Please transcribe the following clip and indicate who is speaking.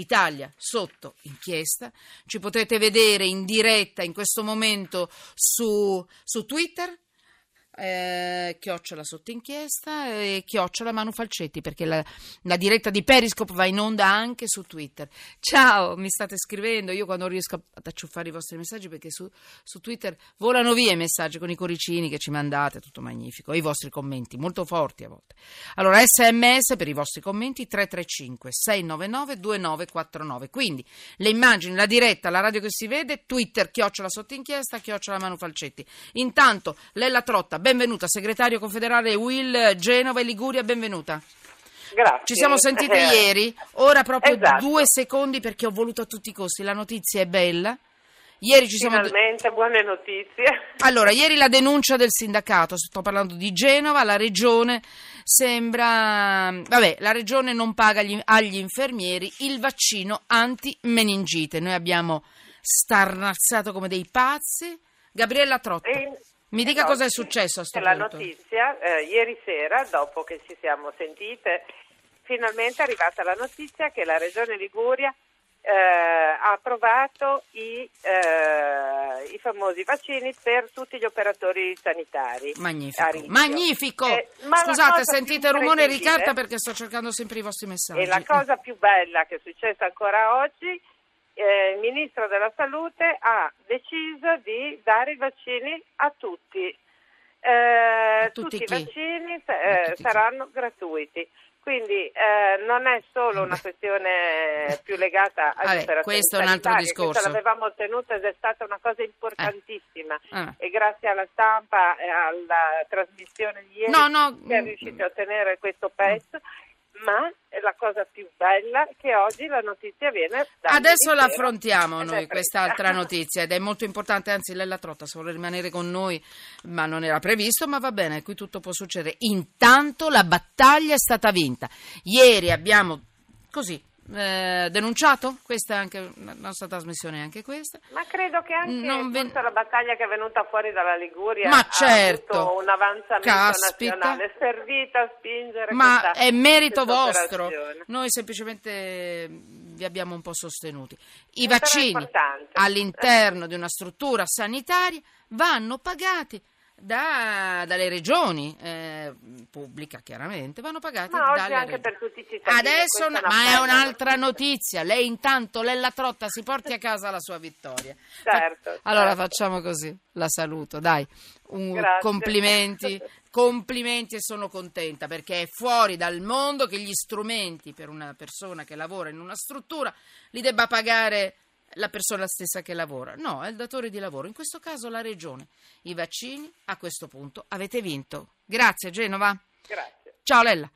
Speaker 1: Italia sotto inchiesta. Ci potete vedere in diretta in questo momento su, su Twitter eh, chiocciola sotto inchiesta e chiocciola Manu Falcetti perché la, la, diretta di Periscope va in onda anche su Twitter. Ciao, mi state scrivendo, io quando riesco ad acciuffare i vostri messaggi perché su, su Twitter volano via i messaggi con i coricini che ci mandate, tutto magnifico, e i vostri commenti, molto forti a volte. Allora sms per i vostri commenti 335 699 2949, quindi le immagini, la diretta, la radio che si vede, Twitter chiocciola sotto inchiesta, chiocciola Manu Falcetti. Intanto Lella Trotta, benvenuta, segretario confederale Will Genova e Liguria, benvenuta.
Speaker 2: Grazie.
Speaker 1: Ci siamo sentite eh, ieri, ora proprio esatto. due secondi perché ho voluto a tutti i costi, la notizia è bella.
Speaker 2: Ieri ci siamo... Finalmente, buone notizie.
Speaker 1: Allora, ieri la denuncia del sindacato, sto parlando di Genova, la regione sembra... Vabbè, la regione non paga gli, agli infermieri il vaccino anti-meningite. Noi abbiamo starnazzato come dei pazzi. Gabriella Trotta. E mi dica cosa è successo a sto
Speaker 2: La notizia, eh, ieri sera, dopo che ci siamo sentite, finalmente è arrivata la notizia che la Regione Liguria eh, ha approvato i, eh, i, famosi vaccini per tutti gli operatori sanitari.
Speaker 1: Magnifico, magnifico. Eh, Scusate, sentite rumore di carta perché sto cercando sempre i vostri messaggi.
Speaker 2: E la cosa più bella che è successa ancora oggi eh, il Ministro della Salute ha deciso di dare i vaccini a tutti. Eh,
Speaker 1: a tutti,
Speaker 2: tutti i vaccini eh, tutti saranno chi? gratuiti. Quindi eh, non è solo una questione più legata agli
Speaker 1: Vabbè, questo è un altro discorso.
Speaker 2: Questa l'avevamo ottenuta ed è stata una cosa importantissima eh. Ah. e grazie alla stampa e alla trasmissione di ieri
Speaker 1: no, no.
Speaker 2: si è riusciti a ottenere questo pezzo ma la cosa più bella è che oggi la notizia viene da
Speaker 1: Adesso la affrontiamo noi quest'altra notizia ed è molto importante, anzi Lella Trotta se vuole rimanere con noi, ma non era previsto, ma va bene, qui tutto può succedere. Intanto la battaglia è stata vinta. Ieri abbiamo così eh, denunciato? Questa è anche la nostra trasmissione, anche questa.
Speaker 2: Ma credo che anche non ven... la battaglia che è venuta fuori dalla Liguria
Speaker 1: Ma certo.
Speaker 2: un avanzamento Caspita. nazionale, è servita a spingere
Speaker 1: Ma
Speaker 2: questa,
Speaker 1: è merito vostro. Noi semplicemente vi abbiamo un po' sostenuti. I vaccini all'interno di una struttura sanitaria vanno pagati da, dalle regioni, eh, pubblica chiaramente, vanno pagate
Speaker 2: ma
Speaker 1: dalle
Speaker 2: anche
Speaker 1: regioni.
Speaker 2: per tutti i cittadini.
Speaker 1: Adesso, una, ma è un'altra notizia. Lei intanto, Lella Trotta, si porti a casa la sua vittoria.
Speaker 2: Certo.
Speaker 1: Allora
Speaker 2: certo.
Speaker 1: facciamo così, la saluto, dai. Un, complimenti, complimenti e sono contenta perché è fuori dal mondo che gli strumenti per una persona che lavora in una struttura li debba pagare la persona stessa che lavora. No, è il datore di lavoro, in questo caso la regione. I vaccini, a questo punto, avete vinto. Grazie Genova.
Speaker 2: Grazie.
Speaker 1: Ciao Lella.